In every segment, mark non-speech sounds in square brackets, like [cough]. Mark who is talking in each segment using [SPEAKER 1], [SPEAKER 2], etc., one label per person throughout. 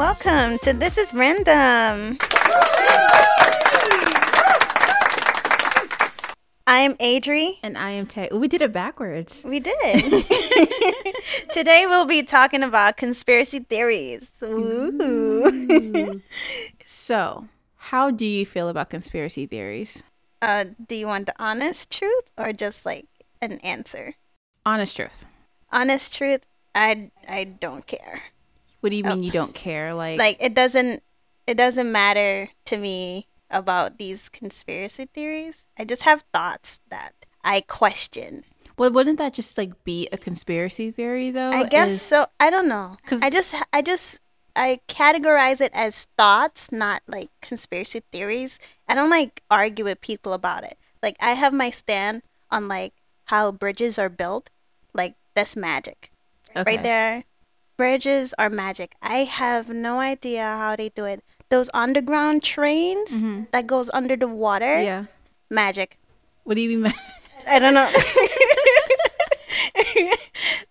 [SPEAKER 1] Welcome to This is Random. I am Adri.
[SPEAKER 2] And I am Tay. We did it backwards.
[SPEAKER 1] We did. [laughs] Today we'll be talking about conspiracy theories. Ooh.
[SPEAKER 2] so, how do you feel about conspiracy theories?
[SPEAKER 1] Uh, do you want the honest truth or just like an answer?
[SPEAKER 2] Honest truth.
[SPEAKER 1] Honest truth, I I don't care.
[SPEAKER 2] What do you oh. mean oh. you don't care? Like
[SPEAKER 1] like it doesn't it doesn't matter to me about these conspiracy theories. I just have thoughts that I question.
[SPEAKER 2] Well, wouldn't that just like be a conspiracy theory though?
[SPEAKER 1] I guess Is... so. I don't know. Cuz I just I just I categorize it as thoughts, not like conspiracy theories. I don't like argue with people about it. Like I have my stand on like how bridges are built. Like that's magic. Okay. Right there. Bridges are magic. I have no idea how they do it those underground trains mm-hmm. that goes under the water.
[SPEAKER 2] Yeah.
[SPEAKER 1] Magic.
[SPEAKER 2] What do you mean?
[SPEAKER 1] I don't know.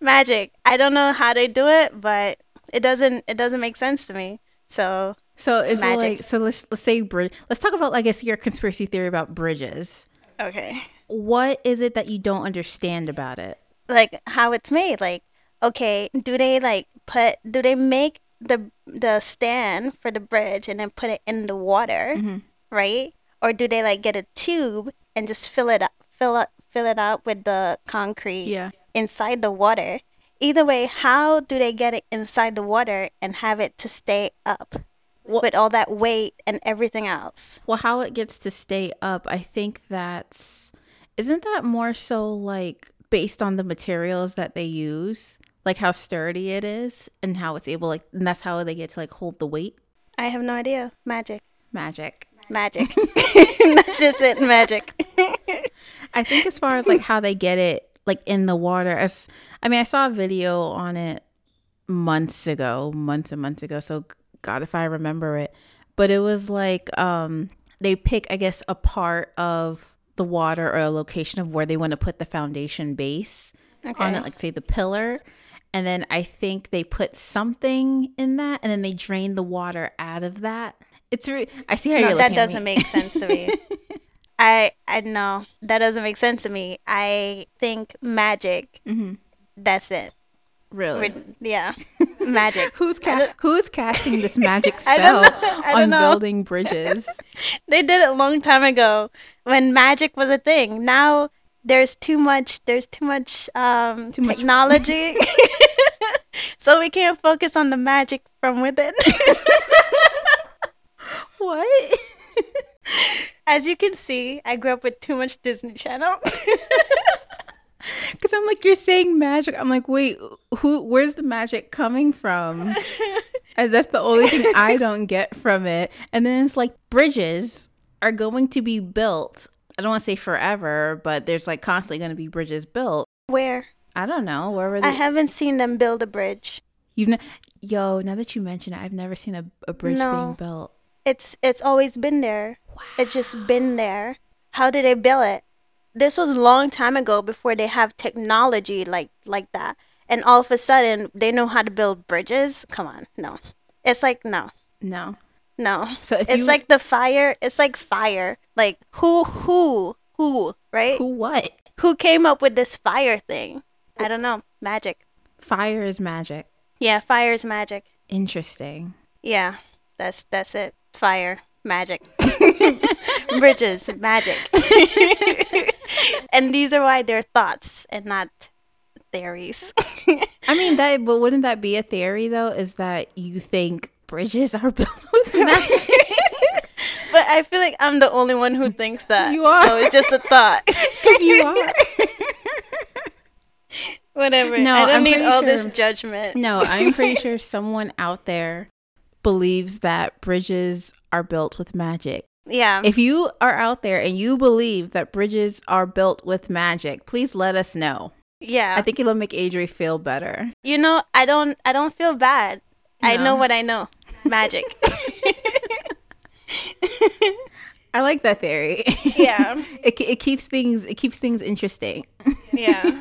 [SPEAKER 1] [laughs] magic. I don't know how they do it, but it doesn't it doesn't make sense to me. So
[SPEAKER 2] so is magic. like so let's let's say bridge let's talk about I guess your conspiracy theory about bridges.
[SPEAKER 1] Okay.
[SPEAKER 2] What is it that you don't understand about it?
[SPEAKER 1] Like how it's made. Like okay, do they like put do they make the the stand for the bridge and then put it in the water, mm-hmm. right? Or do they like get a tube and just fill it up, fill up, fill it up with the concrete
[SPEAKER 2] yeah.
[SPEAKER 1] inside the water? Either way, how do they get it inside the water and have it to stay up well, with all that weight and everything else?
[SPEAKER 2] Well, how it gets to stay up, I think that's isn't that more so like based on the materials that they use? Like how sturdy it is and how it's able like and that's how they get to like hold the weight?
[SPEAKER 1] I have no idea. Magic.
[SPEAKER 2] Magic.
[SPEAKER 1] Magic. [laughs] [laughs] That's just it magic. [laughs]
[SPEAKER 2] I think as far as like how they get it like in the water as i mean i saw a video on it months ago months and months ago so god if i remember it. But it was like um they pick i guess a part of the water or a location of where they want to put the foundation base okay. on it like say the pillar and then I think they put something in that, and then they drain the water out of that. It's re- I see how no, you're.
[SPEAKER 1] That doesn't make sense to me. [laughs] I I know that doesn't make sense to me. I think magic. Mm-hmm. That's it.
[SPEAKER 2] Really?
[SPEAKER 1] We're, yeah, magic. [laughs]
[SPEAKER 2] who's ca- who's casting this magic [laughs] spell on know. building bridges?
[SPEAKER 1] they did it a long time ago when magic was a thing. Now there's too much there's too much um too technology. Much. [laughs] [laughs] so we can't focus on the magic from within. [laughs]
[SPEAKER 2] What?
[SPEAKER 1] As you can see i grew up with too much disney channel.
[SPEAKER 2] Because i'm like you're saying magic. I'm like wait who where's the magic coming from? And that's the only thing i don't get from it. And then it's like bridges are going to be built I don't want to say forever, but there's like constantly going to be bridges built.
[SPEAKER 1] Where?
[SPEAKER 2] I don't know. Where were they?
[SPEAKER 1] I haven't seen them build a bridge.
[SPEAKER 2] You've ne- yo. Now that you mention it, I've never seen a, a bridge no. being built.
[SPEAKER 1] It's it's always been there. Wow. It's just been there. How did they build it? This was a long time ago before they have technology like like that. And all of a sudden they know how to build bridges. Come on, no. It's like no.
[SPEAKER 2] No.
[SPEAKER 1] No. So it's you... like the fire. It's like fire. Like who who who right?
[SPEAKER 2] Who what?
[SPEAKER 1] Who came up with this fire thing? I don't know. Magic.
[SPEAKER 2] Fire is magic.
[SPEAKER 1] Yeah, fire is magic.
[SPEAKER 2] Interesting.
[SPEAKER 1] Yeah, that's that's it. Fire, magic. [laughs] [laughs] Bridges, magic. [laughs] and these are why they're thoughts and not theories.
[SPEAKER 2] I mean that but wouldn't that be a theory though? Is that you think bridges are [laughs] built with magic.
[SPEAKER 1] but I feel like I'm the only one who thinks that.
[SPEAKER 2] You are.
[SPEAKER 1] So it's just a thought. [laughs]
[SPEAKER 2] Because you are. [laughs]
[SPEAKER 1] Whatever. No, I don't I'm need all sure, this judgment.
[SPEAKER 2] No, I'm pretty sure someone out there believes that bridges are built with magic.
[SPEAKER 1] Yeah.
[SPEAKER 2] If you are out there and you believe that bridges are built with magic, please let us know.
[SPEAKER 1] Yeah.
[SPEAKER 2] I think it'll make Adri feel better.
[SPEAKER 1] You know, I don't I don't feel bad. No. I know what I know magic. [laughs]
[SPEAKER 2] I like that theory.
[SPEAKER 1] Yeah. [laughs]
[SPEAKER 2] it it keeps things it keeps things interesting.
[SPEAKER 1] yeah.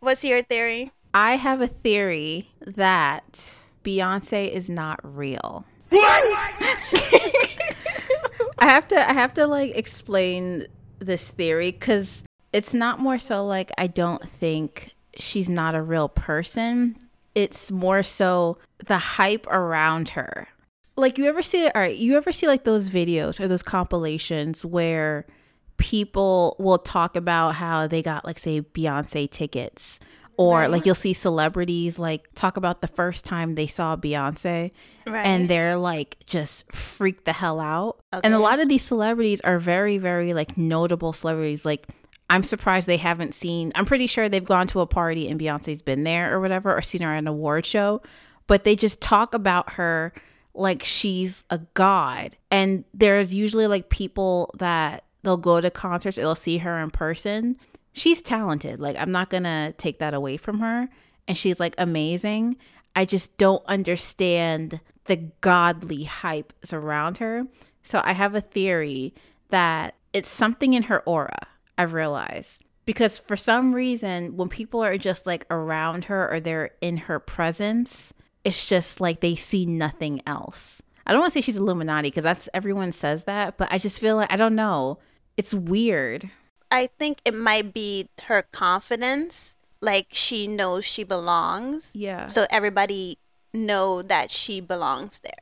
[SPEAKER 1] What's your theory?
[SPEAKER 2] I have a theory that Beyonce is not real. [laughs] I have to I have to like explain this theory cuz it's not more so like I don't think she's not a real person. It's more so the hype around her. Like you ever see all right, you ever see like those videos or those compilations where people will talk about how they got like say Beyonce tickets or right. like you'll see celebrities like talk about the first time they saw Beyonce right. and they're like just freaked the hell out. Okay. And a lot of these celebrities are very very like notable celebrities like I'm surprised they haven't seen I'm pretty sure they've gone to a party and Beyonce's been there or whatever or seen her at an award show, but they just talk about her like she's a god. And there's usually like people that they'll go to concerts, they'll see her in person she's talented. Like, I'm not going to take that away from her. And she's like amazing. I just don't understand the godly hype around her. So I have a theory that it's something in her aura, I've realized. Because for some reason, when people are just like around her or they're in her presence, it's just like they see nothing else. I don't want to say she's Illuminati because that's everyone says that, but I just feel like I don't know. It's weird.
[SPEAKER 1] I think it might be her confidence. Like she knows she belongs.
[SPEAKER 2] Yeah.
[SPEAKER 1] So everybody know that she belongs there.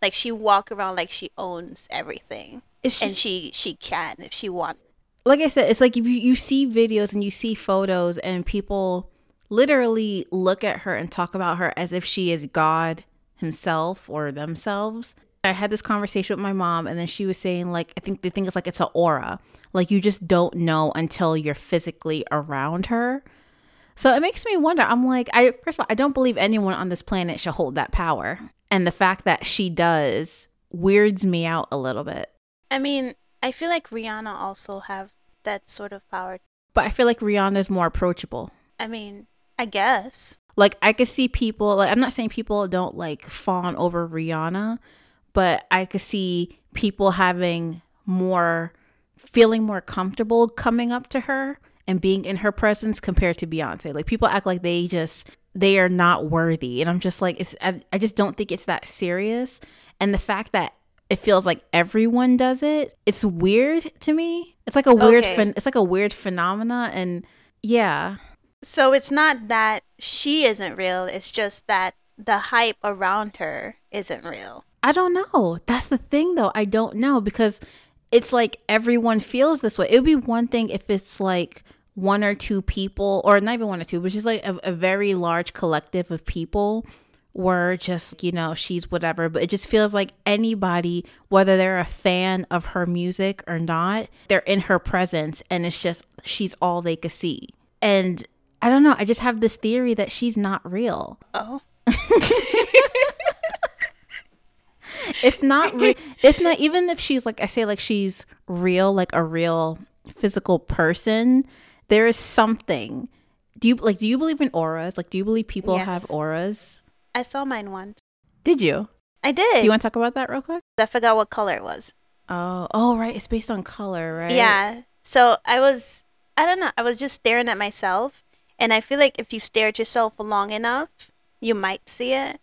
[SPEAKER 1] Like she walk around like she owns everything. Just, and she she can if she wants.
[SPEAKER 2] Like I said, it's like if you, you see videos and you see photos and people literally look at her and talk about her as if she is God himself or themselves. I had this conversation with my mom, and then she was saying, like, I think they think it's like it's an aura. Like, you just don't know until you're physically around her. So it makes me wonder. I'm like, I first of all, I don't believe anyone on this planet should hold that power. And the fact that she does weirds me out a little bit.
[SPEAKER 1] I mean, I feel like Rihanna also have that sort of power.
[SPEAKER 2] But I feel like Rihanna is more approachable.
[SPEAKER 1] I mean, I guess.
[SPEAKER 2] Like I could see people like I'm not saying people don't like fawn over Rihanna, but I could see people having more feeling more comfortable coming up to her and being in her presence compared to Beyonce. Like people act like they just they are not worthy, and I'm just like it's I, I just don't think it's that serious. And the fact that it feels like everyone does it, it's weird to me. It's like a weird okay. it's like a weird phenomena, and yeah.
[SPEAKER 1] So it's not that she isn't real. It's just that the hype around her isn't real.
[SPEAKER 2] I don't know. That's the thing though. I don't know because it's like everyone feels this way. It would be one thing if it's like one or two people, or not even one or two, but just like a, a very large collective of people were just, you know, she's whatever. But it just feels like anybody, whether they're a fan of her music or not, they're in her presence and it's just, she's all they could see. And I don't know. I just have this theory that she's not real.
[SPEAKER 1] Oh. [laughs]
[SPEAKER 2] if not re- if not even if she's like i say like she's real like a real physical person there is something. Do you like do you believe in auras? Like do you believe people yes. have auras?
[SPEAKER 1] I saw mine once.
[SPEAKER 2] Did you?
[SPEAKER 1] I did.
[SPEAKER 2] Do you want to talk about that real quick?
[SPEAKER 1] I forgot what color it was.
[SPEAKER 2] Oh oh right. It's based on color right?
[SPEAKER 1] Yeah. So i was i don't know. I was just staring at myself and i feel like if you stare at yourself long enough you might see it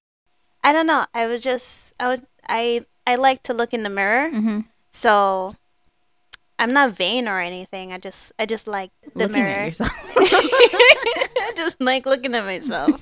[SPEAKER 1] I don't know. I was just I was I I like to look in the mirror. Mm-hmm. So I'm not vain or anything. I just I just like the looking mirror. [laughs] I just like looking at myself.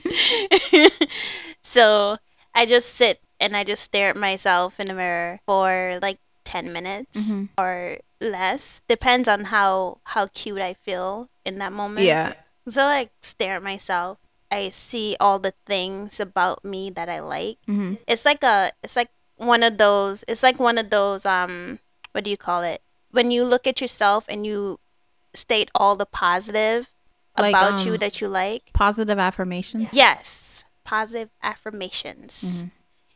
[SPEAKER 1] [laughs] so I just sit and I just stare at myself in the mirror for like 10 minutes mm-hmm. or less depends on how how cute I feel in that moment.
[SPEAKER 2] Yeah.
[SPEAKER 1] So like stare at myself. I see all the things about me that I like. Mm-hmm. It's like a it's like one of those it's like one of those um what do you call it when you look at yourself and you state all the positive like, about um, you that you like
[SPEAKER 2] positive affirmations
[SPEAKER 1] yes positive affirmations mm-hmm.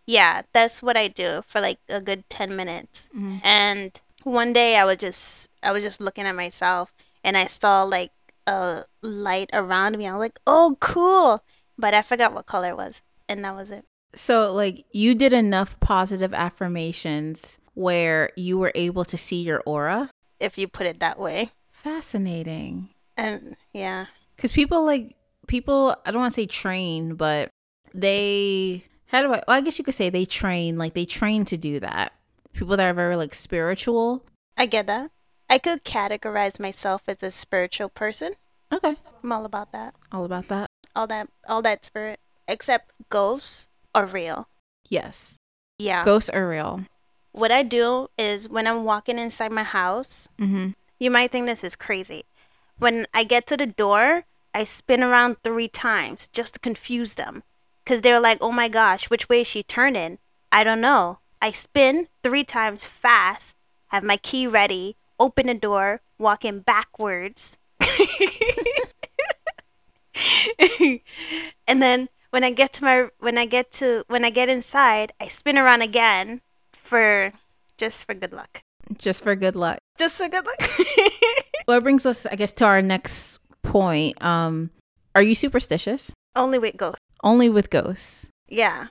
[SPEAKER 1] yeah that's what i do for like a good 10 minutes mm-hmm. and one day i was just i was just looking at myself and i saw like a light around me i was like oh cool but i forgot what color it was and that was it
[SPEAKER 2] so, like, you did enough positive affirmations where you were able to see your aura?
[SPEAKER 1] If you put it that way.
[SPEAKER 2] Fascinating.
[SPEAKER 1] And yeah.
[SPEAKER 2] Because people, like, people, I don't want to say train, but they how do I? Well, I guess you could say they train, like they train to do that. People that are very like spiritual.
[SPEAKER 1] I get that. I could categorize myself as a spiritual person.
[SPEAKER 2] Okay,
[SPEAKER 1] I'm all about that.
[SPEAKER 2] all about that.
[SPEAKER 1] All that all that spirit. Except ghosts are real.
[SPEAKER 2] Yes,
[SPEAKER 1] Yeah.
[SPEAKER 2] ghosts are real.
[SPEAKER 1] what I do is when I'm walking inside my house,
[SPEAKER 2] Mm-hmm.
[SPEAKER 1] you might think this is crazy. When I get to the door, I spin around three times just to confuse them. Because they're like, oh my gosh, which way is she turning? I don't know. I spin three times fast, have my key ready, open the door, walking backwards. [laughs] and then when I get to my when I get to when I get inside, I spin around again for just for good luck.
[SPEAKER 2] Just for good luck.
[SPEAKER 1] Just for good luck. [laughs]
[SPEAKER 2] Well, it brings us, I guess, to our next point. Um, are you superstitious?
[SPEAKER 1] Only with ghosts.
[SPEAKER 2] Only with ghosts.
[SPEAKER 1] Yeah.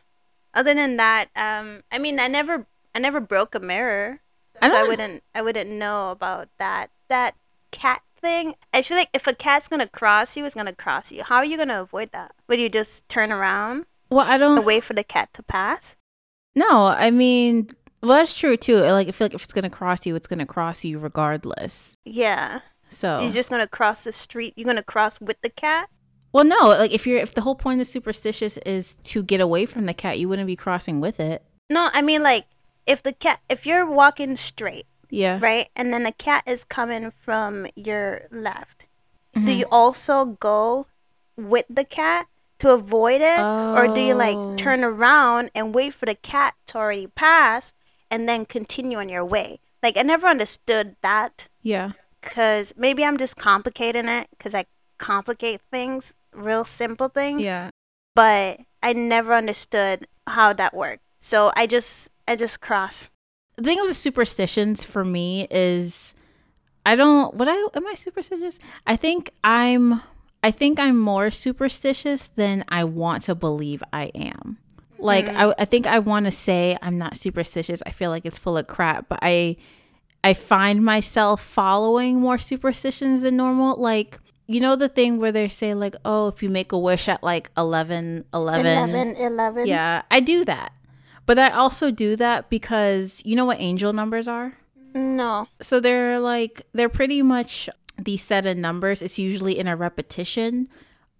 [SPEAKER 1] Other than that, um, I mean, I never, I never broke a mirror,
[SPEAKER 2] I
[SPEAKER 1] so I wouldn't, I wouldn't know about that. That cat thing. I feel like if a cat's gonna cross you, it's gonna cross you. How are you gonna avoid that? Would you just turn around
[SPEAKER 2] Well, I don't.
[SPEAKER 1] wait for the cat to pass?
[SPEAKER 2] No, I mean, well, that's true too. Like, I feel like if it's gonna cross you, it's gonna cross you regardless.
[SPEAKER 1] Yeah.
[SPEAKER 2] So,
[SPEAKER 1] You're just gonna cross the street. You're gonna cross with the cat.
[SPEAKER 2] well, no, like if you're if the whole point of superstitious is to get away from the cat, you wouldn't be crossing with it.
[SPEAKER 1] No, I mean like if the cat, if you're walking straight,
[SPEAKER 2] Yeah.
[SPEAKER 1] right, and then the cat is coming from your left, do
[SPEAKER 2] Mm-hmm.
[SPEAKER 1] you also go with the cat to avoid it, or do you
[SPEAKER 2] Oh.
[SPEAKER 1] like turn around and wait for the cat to already pass and then continue on your way? Like I never understood that
[SPEAKER 2] Yeah.
[SPEAKER 1] because maybe I'm just complicating it because I complicate things, real simple things.
[SPEAKER 2] Yeah.
[SPEAKER 1] But I never understood how that worked. So I just I just cross.
[SPEAKER 2] The thing with the superstitions for me is, I don't. What I am I superstitious? I think I'm. I think I'm more superstitious than I want to believe I am. Like mm-hmm. I, I think I want to say I'm not superstitious. I feel like it's full of crap, but I I find myself following more superstitions than normal. Like, you know, the thing where they say, like, oh, if you make a wish at like 11, 11,
[SPEAKER 1] 11, 11.
[SPEAKER 2] yeah, I do that. But I also do that because you know what angel numbers are?
[SPEAKER 1] No.
[SPEAKER 2] So they're like, they're pretty much these set of numbers. It's usually in a repetition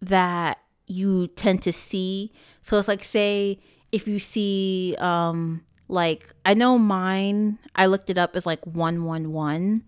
[SPEAKER 2] that you tend to see. So it's like, say, if you see, um, like, I know mine, I looked it up as like 111.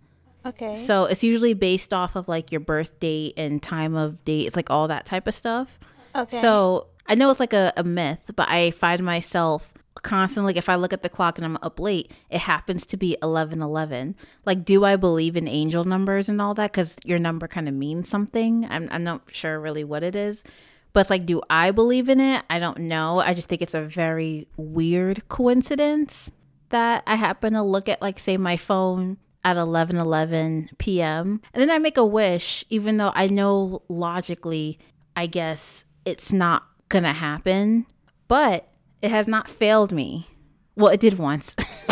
[SPEAKER 1] Okay.
[SPEAKER 2] So it's usually based off of like your birth date and time of date. It's like all that type of stuff.
[SPEAKER 1] okay.
[SPEAKER 2] So I know it's like a, a myth, but I find myself constantly if I look at the clock and I'm up late, it happens to be eleven eleven. Like, do I believe in angel numbers and all that? Because your number kind of means something. I'm I'm not sure really what it is. But it's like, do I believe in it? I don't know. I just think it's a very weird coincidence that I happen to look at like say my phone at 11 11 p.m. and then I make a wish even though I know logically I guess it's not to happen but it has not failed me. Well, it did once. [laughs]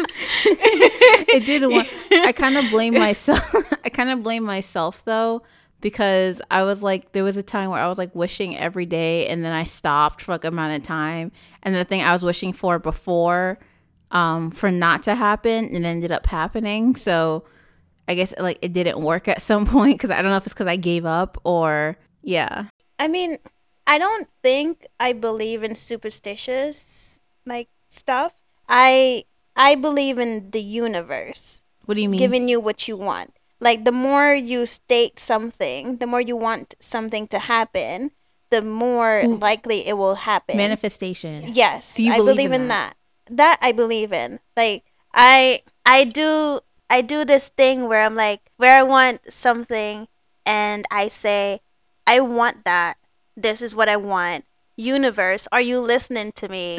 [SPEAKER 2] it did once. I kind of blame myself. [laughs] I kind of blame myself though because I was like, there was a time where I was like wishing every day, and then I stopped for like a amount of time, and the thing I was wishing for before, um, for not to happen, and ended up happening. So I guess like it didn't work at some [laughs] point because I don't know if it's because I gave up or yeah.
[SPEAKER 1] I mean, I don't think I believe in superstitious like stuff. I I believe in the universe
[SPEAKER 2] What do you mean?
[SPEAKER 1] giving you what you want. Like the more you state something, the more you want something to happen, the more likely it will happen.
[SPEAKER 2] Manifestation.
[SPEAKER 1] Yes,
[SPEAKER 2] you
[SPEAKER 1] I
[SPEAKER 2] believe
[SPEAKER 1] believe
[SPEAKER 2] in
[SPEAKER 1] in that. that. I believe in. Like I I do I do this thing where I'm like where I want something and I say I want that. This is what I want. Universe, are you listening to me?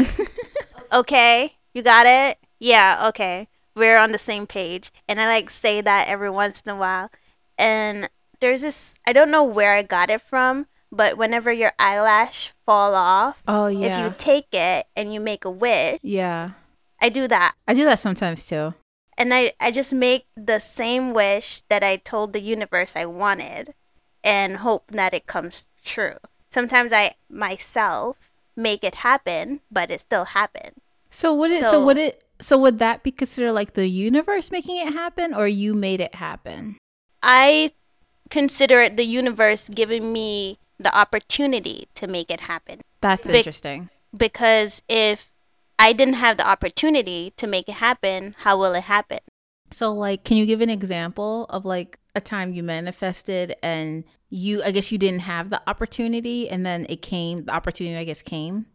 [SPEAKER 1] [laughs] okay? You got it? Yeah, okay. We're on the same page. And I like say that every once in a while. And there's this I don't know where I got it from, but whenever your eyelash fall off,
[SPEAKER 2] Oh yeah.
[SPEAKER 1] if you take it and you make a wish,
[SPEAKER 2] yeah.
[SPEAKER 1] I do that.
[SPEAKER 2] I do that sometimes too.
[SPEAKER 1] And I, I just make the same wish that I told the universe I wanted and hope that it comes true. Sometimes I myself make it happen, but it still happened.
[SPEAKER 2] So would it? So, so would it? So would that be considered like the universe making it happen, or you made it happen?
[SPEAKER 1] I consider it the universe giving me the opportunity to make it happen.
[SPEAKER 2] That's Be- interesting.
[SPEAKER 1] Because if I didn't have the opportunity to make it happen, how will it happen?
[SPEAKER 2] So, like, can you give an example of like a time you manifested and you, I guess you didn't have the opportunity and then it came, the opportunity, I guess, came?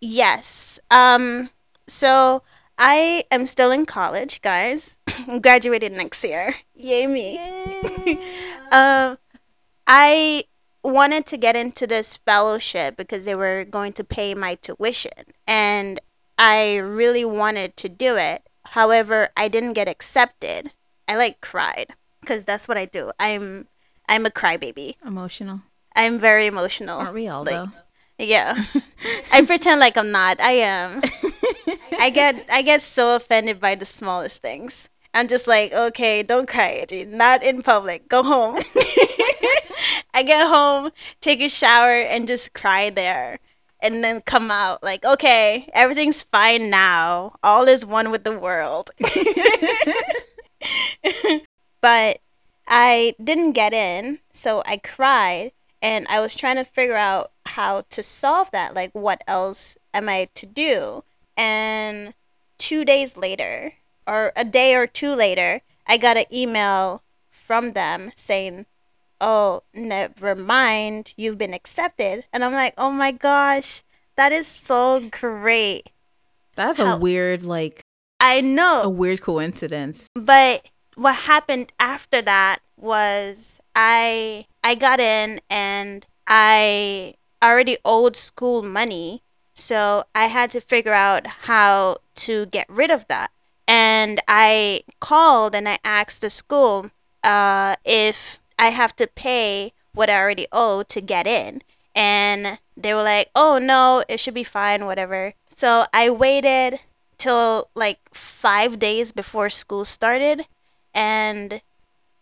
[SPEAKER 1] Yes. Um, so I am still in college, guys. [clears throat] I'm graduating next year. Yay me. Yay. uh, [laughs] I wanted to get into this fellowship because they were going to pay my tuition and I really wanted to do it. However, I didn't get accepted. I like cried because that's what I do. I'm I'm a crybaby.
[SPEAKER 2] Emotional.
[SPEAKER 1] I'm very emotional.
[SPEAKER 2] Aren't we all like, though?
[SPEAKER 1] Yeah. [laughs] I pretend like I'm not. I am. [laughs] I get I get so offended by the smallest things. I'm just like, okay, don't cry, Not in public. Go home. [laughs] I get home, take a shower, and just cry there and then come out like, okay, everything's fine now. All is one with the world. [laughs] but I didn't get in, so I cried and I was trying to figure out how to solve that. Like, what else am I to do? And two days later, or a day or two later, I got an email from them saying, oh, never mind, you've been accepted. And I'm like, oh my gosh, that is so great.
[SPEAKER 2] That's How- a weird, like,
[SPEAKER 1] I know.
[SPEAKER 2] A weird coincidence.
[SPEAKER 1] But what happened after that was I I got in and I already owed school money, so I had to figure out how to get rid of that. And I called and I asked the school uh, if I have to pay what I already owe to get in. And they were like, oh no, it should be fine, whatever. So I waited till like five days before school started and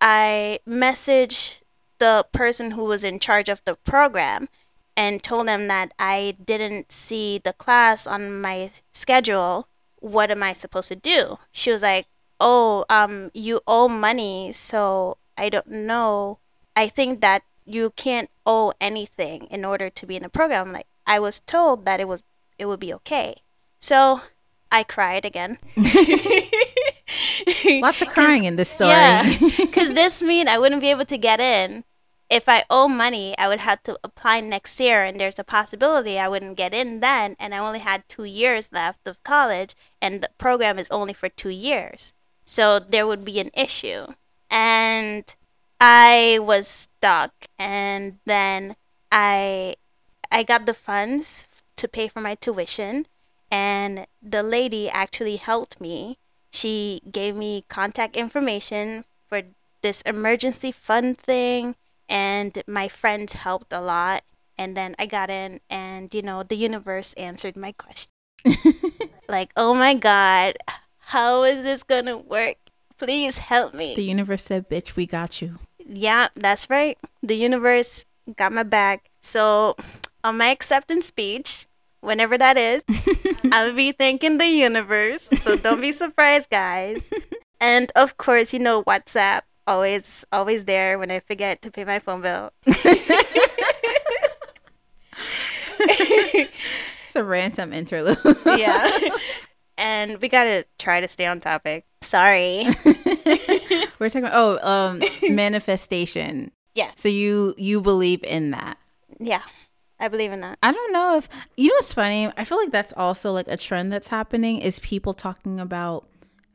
[SPEAKER 1] I messaged the person who was in charge of the program and told them that I didn't see the class on my schedule. What am I supposed to do? She was like, "Oh, um, you owe money, so I don't know. I think that you can't owe anything in order to be in the program. Like I was told that it was it would be okay. So I cried again. [laughs]
[SPEAKER 2] Lots of crying in this story.
[SPEAKER 1] Yeah, [laughs] because this mean I wouldn't be able to get in. If I owe money, I would have to apply next year, and there's a possibility I wouldn't get in then. And I only had two years left of college, and the program is only for two years, so there would be an issue. And I was stuck and then I I got the funds to pay for my tuition and the lady actually helped me. She gave me contact information for this emergency fund thing and my friends helped a lot and then I got in and you know the universe answered my question. [laughs] like, "Oh my god, how is this going to work? Please help me."
[SPEAKER 2] The universe said, "Bitch, we got you."
[SPEAKER 1] Yeah, that's right. The universe got my back. So, on my acceptance speech, whenever that is, [laughs] I'll be thanking the universe. So, don't be surprised, guys. [laughs] And of course, you know, WhatsApp always always there when I forget to pay my phone bill. [laughs]
[SPEAKER 2] it's a random interlude.
[SPEAKER 1] yeah. And we gotta try to stay on topic. Sorry. [laughs] [laughs]
[SPEAKER 2] We're talking about oh, um manifestation.
[SPEAKER 1] Yeah.
[SPEAKER 2] So you you believe in that.
[SPEAKER 1] Yeah. I believe in that.
[SPEAKER 2] I don't know if you know what's funny? I feel like that's also like a trend that's happening is people talking about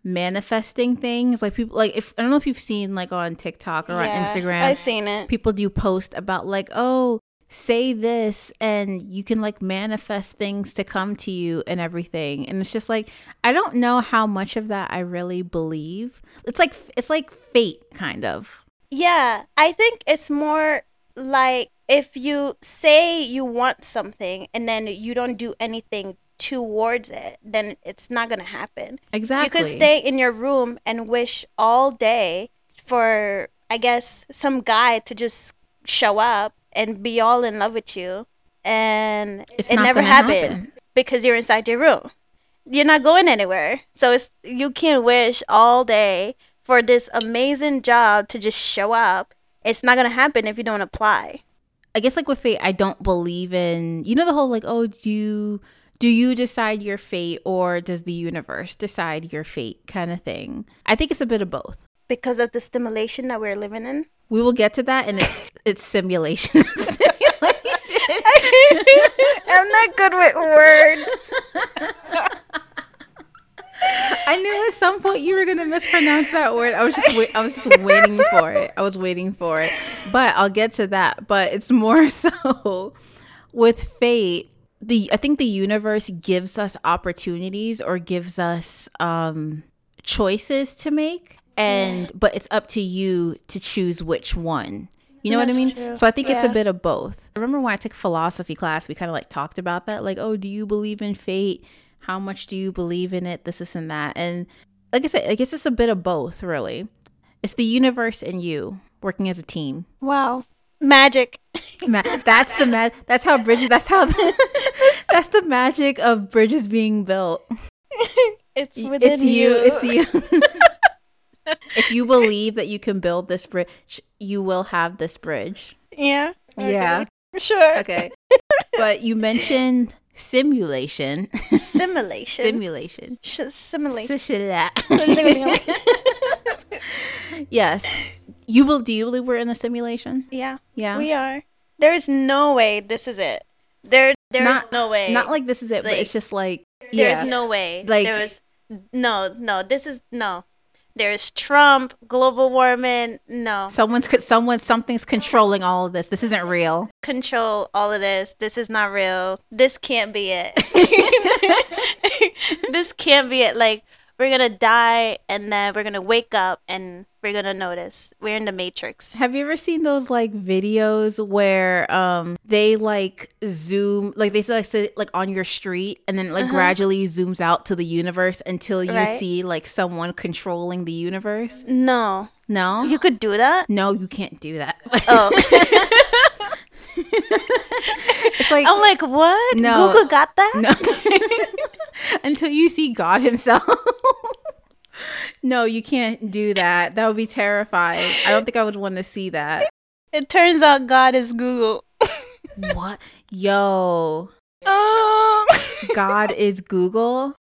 [SPEAKER 2] manifesting things like people like if i don't know if you've seen like on tiktok or yeah, on instagram
[SPEAKER 1] i've seen it
[SPEAKER 2] people do post about like oh say this and you can like manifest things to come to you and everything. And it's just like i don't know how much of that i really believe. It's like it's like fate kind of.
[SPEAKER 1] Yeah i think it's more like if you say you want something and then you don't do anything towards it then it's not going to happen.
[SPEAKER 2] Exactly
[SPEAKER 1] you could stay in your room and wish all day for i guess some guy to just show up and be all in love with you and
[SPEAKER 2] It's
[SPEAKER 1] it never happened
[SPEAKER 2] happen.
[SPEAKER 1] because you're inside your room. You're not going anywhere. So it's you can wish all day for this amazing job to just show up. It's not gonna happen if you don't apply.
[SPEAKER 2] I guess like with fate, I don't believe in you know the whole like oh do you do you decide your fate or does the universe decide your fate kind of thing. I think it's a bit of both.
[SPEAKER 1] Because of the stimulation that we're living in.
[SPEAKER 2] We will get to that, and it's [laughs] it's [laughs] simulation.
[SPEAKER 1] I'm not good with words.
[SPEAKER 2] I knew at some point you were gonna mispronounce that word. I was just wait, I was just waiting for it. I was waiting for it. But I'll get to that. But it's more [laughs] so with fate. The I think the universe gives us opportunities or gives us um choices to make and but it's up to you to choose which one. You know what I mean?
[SPEAKER 1] true.
[SPEAKER 2] So I think it's a bit of both. I remember when I took philosophy class, we kind of like talked about that. Like, oh, do you believe in fate? How much do you believe in it? This, this, and that. And like I said, I guess it's a bit of both, really. It's the universe and you working as a team.
[SPEAKER 1] Wow. Magic.
[SPEAKER 2] Ma- that's the mag. That's how bridges. That's how. [laughs] that's the magic of bridges being built. [laughs]
[SPEAKER 1] It's within
[SPEAKER 2] it's you.
[SPEAKER 1] you.
[SPEAKER 2] It's you. [laughs] if you believe that you can build this bridge, you will have this bridge.
[SPEAKER 1] Yeah.
[SPEAKER 2] Yeah.
[SPEAKER 1] Sure.
[SPEAKER 2] Okay. [laughs] but you mentioned simulation.
[SPEAKER 1] Simulation.
[SPEAKER 2] simulation.
[SPEAKER 1] Sh- simulation.
[SPEAKER 2] Simulation. [laughs] yes. You will do you believe we're in a simulation?
[SPEAKER 1] yeah.
[SPEAKER 2] Yeah.
[SPEAKER 1] We are. There's no way this is it. There there's
[SPEAKER 2] Not-
[SPEAKER 1] no way.
[SPEAKER 2] Not like this is it, but it's just like
[SPEAKER 1] there's
[SPEAKER 2] yeah.
[SPEAKER 1] no way.
[SPEAKER 2] Like-
[SPEAKER 1] there was no, no, this is no. There's Trump, global warming, no.
[SPEAKER 2] someone's someone something's controlling all of this. This isn't real.
[SPEAKER 1] Control all of this. This is not real. This can't be it. [laughs] [laughs] this can't be it. Like we're gonna die and then we're gonna wake up and we're gonna notice. We're in the matrix.
[SPEAKER 2] Have you ever seen those like videos where um they like zoom like they like sit like on your street and then like gradually zooms out to the universe until you
[SPEAKER 1] Right.
[SPEAKER 2] see like someone controlling the universe?
[SPEAKER 1] No.
[SPEAKER 2] No.
[SPEAKER 1] You could do that?
[SPEAKER 2] no, you can't do that.
[SPEAKER 1] Oh. [laughs] [laughs]
[SPEAKER 2] it's like
[SPEAKER 1] I'm like, what?
[SPEAKER 2] No.
[SPEAKER 1] Google got that?
[SPEAKER 2] no. [laughs] until you see God himself. [laughs] no, you can't do that. That would be terrifying. I don't think I would want to see that.
[SPEAKER 1] It turns out God is Google. [laughs]
[SPEAKER 2] What? Yo,
[SPEAKER 1] Oh.
[SPEAKER 2] God is Google.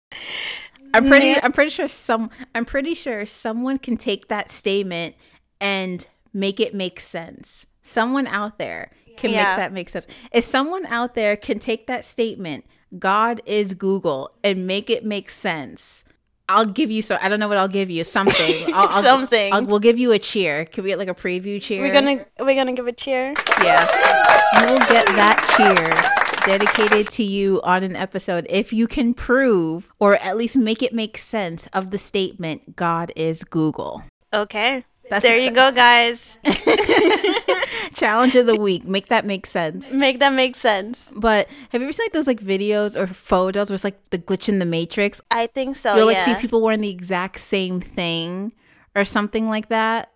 [SPEAKER 2] I'm pretty. I'm pretty sure some I'm pretty sure someone can take that statement and make it make sense. Someone out there can
[SPEAKER 1] Yeah.
[SPEAKER 2] make that make sense. If someone out there can take that statement, God is Google and make it make sense. I'll give you so I don't know what I'll give you something. [laughs] I'll, I'll-
[SPEAKER 1] Something.
[SPEAKER 2] I'll, we'll give you a cheer. Can we get like a preview cheer?
[SPEAKER 1] We're gonna we're gonna give a cheer.
[SPEAKER 2] Yeah. You will get that cheer dedicated to you on an episode if you can prove or at least make it make sense of the statement God is Google.
[SPEAKER 1] Okay.
[SPEAKER 2] That's-
[SPEAKER 1] there you go, guys. [laughs] [laughs]
[SPEAKER 2] Challenge of the week. Make that make sense.
[SPEAKER 1] Make that make sense.
[SPEAKER 2] But have you ever seen like those like videos or photos where it's like the glitch in the matrix?
[SPEAKER 1] I think so.
[SPEAKER 2] You'll like
[SPEAKER 1] yeah.
[SPEAKER 2] see people wearing the exact same thing or something like that.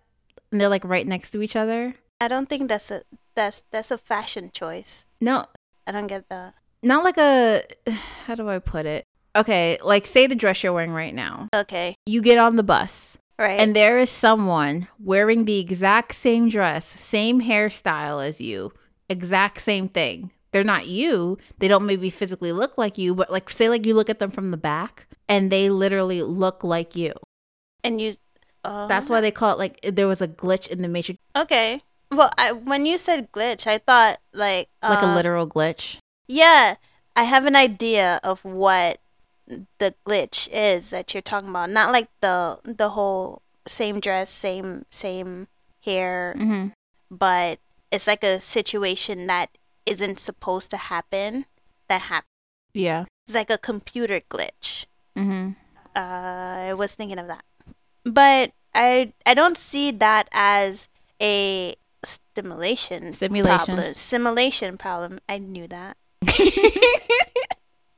[SPEAKER 2] And they're like right next to each other.
[SPEAKER 1] I don't think that's a that's that's a fashion choice.
[SPEAKER 2] No,
[SPEAKER 1] I don't get that.
[SPEAKER 2] not like a [sighs] how do I put it? Okay, like say the dress you're wearing right now.
[SPEAKER 1] Okay.
[SPEAKER 2] You get on the bus
[SPEAKER 1] Right.
[SPEAKER 2] and there is someone wearing the exact same dress, same hairstyle as you, exact same thing. They're not you. They don't maybe physically look like you, but like say like you look at them from the back and they literally look like you.
[SPEAKER 1] and you oh,
[SPEAKER 2] That's why they call it like there was a glitch in the matrix,
[SPEAKER 1] Okay. Well, I, when you said glitch, I thought like
[SPEAKER 2] like a
[SPEAKER 1] uh,
[SPEAKER 2] literal glitch.
[SPEAKER 1] Yeah, I have an idea of what the glitch is that you're talking about. Not like the the whole same dress, same same hair,
[SPEAKER 2] Mm-hmm.
[SPEAKER 1] but it's like a situation that isn't supposed to happen that happens.
[SPEAKER 2] Yeah.
[SPEAKER 1] It's like a computer glitch.
[SPEAKER 2] Mm-hmm.
[SPEAKER 1] Uh, I was thinking of that, but I I don't see that as a stimulation
[SPEAKER 2] Simulation.
[SPEAKER 1] problem. Simulation problem. I knew that. [laughs]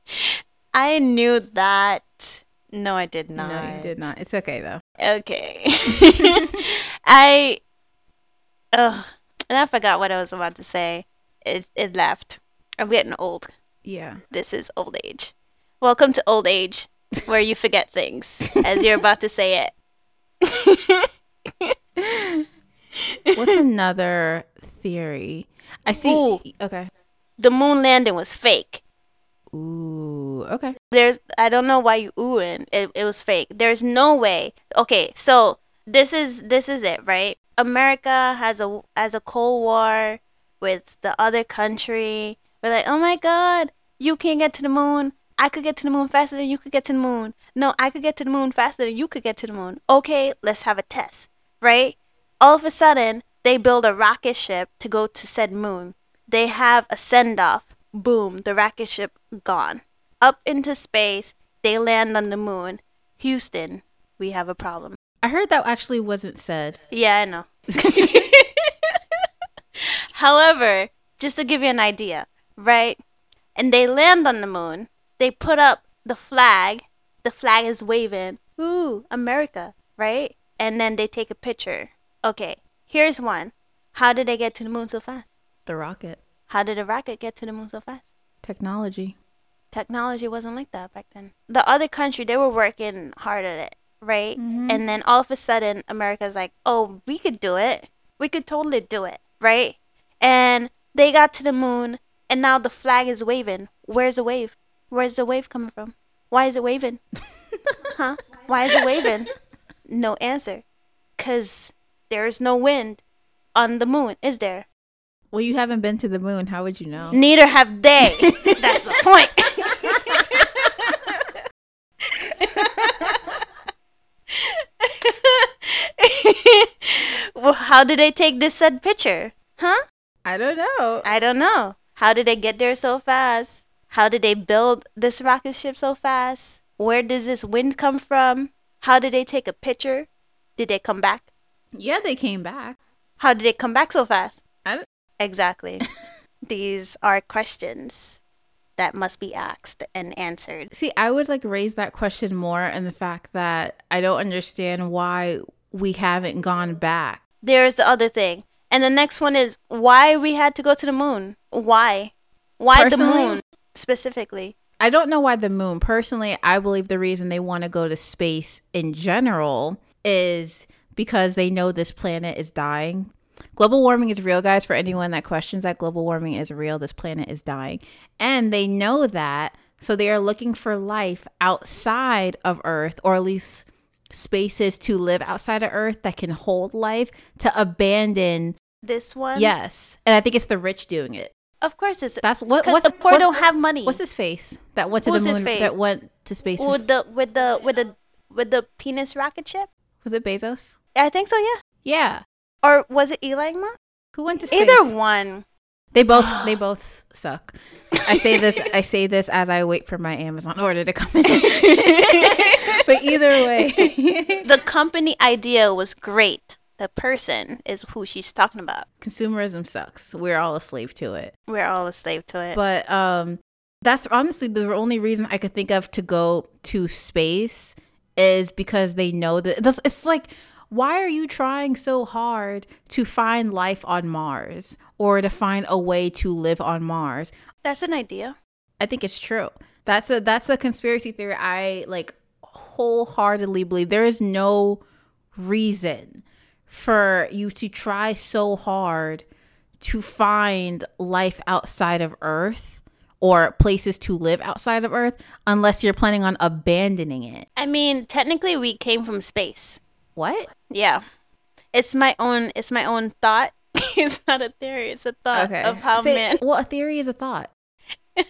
[SPEAKER 1] [laughs] I knew that. No, I did not.
[SPEAKER 2] No, you did not. It's okay though.
[SPEAKER 1] Okay. [laughs] I. Oh, and I forgot what I was about to say. It it left. I'm getting old.
[SPEAKER 2] Yeah.
[SPEAKER 1] This is old age. Welcome to old age, where you forget things as you're about to say it. [laughs]
[SPEAKER 2] What's another theory? I see.
[SPEAKER 1] Ooh.
[SPEAKER 2] Okay.
[SPEAKER 1] The moon landing was fake.
[SPEAKER 2] Ooh. Okay.
[SPEAKER 1] There's I don't know why you oohing. It it was fake. There's no way. Okay, so this is this is it, right? America has a has a cold war with the other country. We're like, oh my god, you can't get to the moon. I could get to the moon faster than you could get to the moon. No, I could get to the moon faster than you could get to the moon. Okay, let's have a test, right? All of a sudden, they build a rocket ship to go to said moon. They have a send off. Boom, the rocket ship gone. Up into space, they land on the moon. Houston, we have a problem.
[SPEAKER 2] I heard that actually wasn't said.
[SPEAKER 1] Yeah, I know. [laughs] However, just to give you an idea, right? And they land on the moon. They put up the flag. The flag is waving. Ooh, America, right? And then they take a picture. Okay, here's one. How did they get to the moon so fast?
[SPEAKER 2] The rocket.
[SPEAKER 1] How did a rocket get to the moon so fast?
[SPEAKER 2] Technology.
[SPEAKER 1] Technology wasn't like that back then. The other country, they were working hard at it, right? Mm-hmm. And then all of a sudden, America's like, oh, we could do it. We could totally do it, right? And they got to the moon, and now the flag is waving. Where's the wave? Where's the wave coming from? Why is it waving? [laughs] huh? Why is it waving? No answer. Because there is no wind on the moon, is there?
[SPEAKER 2] Well, you haven't been to the moon. How would you know?
[SPEAKER 1] Neither have they. [laughs] That's the point. well, how did they take this said picture? Huh?
[SPEAKER 2] I don't know.
[SPEAKER 1] I don't know. How did they get there so fast? How did they build this rocket ship so fast? Where does this wind come from? How did they take a picture? Did they come back?
[SPEAKER 2] Yeah, they came back.
[SPEAKER 1] How did they come back so fast?
[SPEAKER 2] I
[SPEAKER 1] Exactly. These are questions that must be asked and answered.
[SPEAKER 2] See, I would like raise that question more and the fact that I don't understand why we haven't gone back.
[SPEAKER 1] There's the other thing. And the next one is why we had to go to the moon. Why? Why the moon specifically?
[SPEAKER 2] I don't know why the moon. Personally, I believe the reason they want to go to space in general is because they know this planet is dying. Global warming is real, guys. For anyone that questions that global warming is real, this planet is dying. And they know that. So they are looking for life outside of Earth, or at least spaces to live outside of Earth that can hold life to abandon.
[SPEAKER 1] This one?
[SPEAKER 2] Yes. And I think it's the rich doing it.
[SPEAKER 1] Of course it's
[SPEAKER 2] That's what what's
[SPEAKER 1] the poor
[SPEAKER 2] what's-
[SPEAKER 1] don't have money.
[SPEAKER 2] What's his face that went to
[SPEAKER 1] Who's
[SPEAKER 2] the moon? That went to space.
[SPEAKER 1] with the with the with the with the penis rocket ship?
[SPEAKER 2] Was it Bezos?
[SPEAKER 1] I think so, yeah.
[SPEAKER 2] Yeah.
[SPEAKER 1] Or was it Elon Musk?
[SPEAKER 2] Who went to space?
[SPEAKER 1] Either one.
[SPEAKER 2] They both [gasps] they both suck. I say this I say this as I wait for my Amazon order to come in. [laughs] but either way. [laughs]
[SPEAKER 1] The company idea was great. The person is who she's talking about.
[SPEAKER 2] Consumerism sucks. We're all a slave to it.
[SPEAKER 1] We're all a slave to it.
[SPEAKER 2] But um that's honestly the only reason I could think of to go to space is because they know that that's- it's like why are you trying so hard to find life on Mars or to find a way to live on Mars?
[SPEAKER 1] That's an idea.
[SPEAKER 2] I think it's true. That's a that's a conspiracy theory I like wholeheartedly believe. There is no reason for you to try so hard to find life outside of Earth or places to live outside of Earth unless you're planning on abandoning it.
[SPEAKER 1] I mean, technically we came from space.
[SPEAKER 2] What?
[SPEAKER 1] Yeah. It's my own it's my own thought. [laughs] it's not a theory, it's a thought of how
[SPEAKER 2] Say-
[SPEAKER 1] man
[SPEAKER 2] Well, a theory is a thought. [laughs]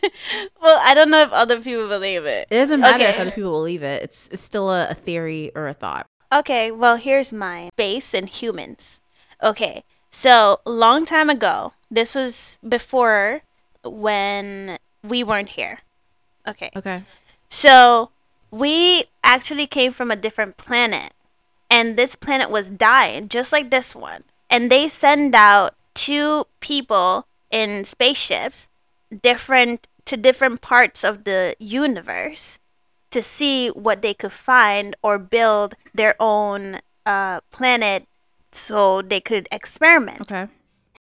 [SPEAKER 1] Well, I don't know if other people believe it.
[SPEAKER 2] It doesn't matter if other people believe it. It's it's still a, a theory or a thought.
[SPEAKER 1] Okay, well, here's mine. Space and humans. Okay, so long time ago, this was before when we weren't here. Okay,
[SPEAKER 2] Okay.
[SPEAKER 1] so we actually came from a different planet, and this planet was dying, just like this one. And they send out two people in spaceships, different to different parts of the universe, to see what they could find or build their own uh, planet, so they could experiment
[SPEAKER 2] Okay.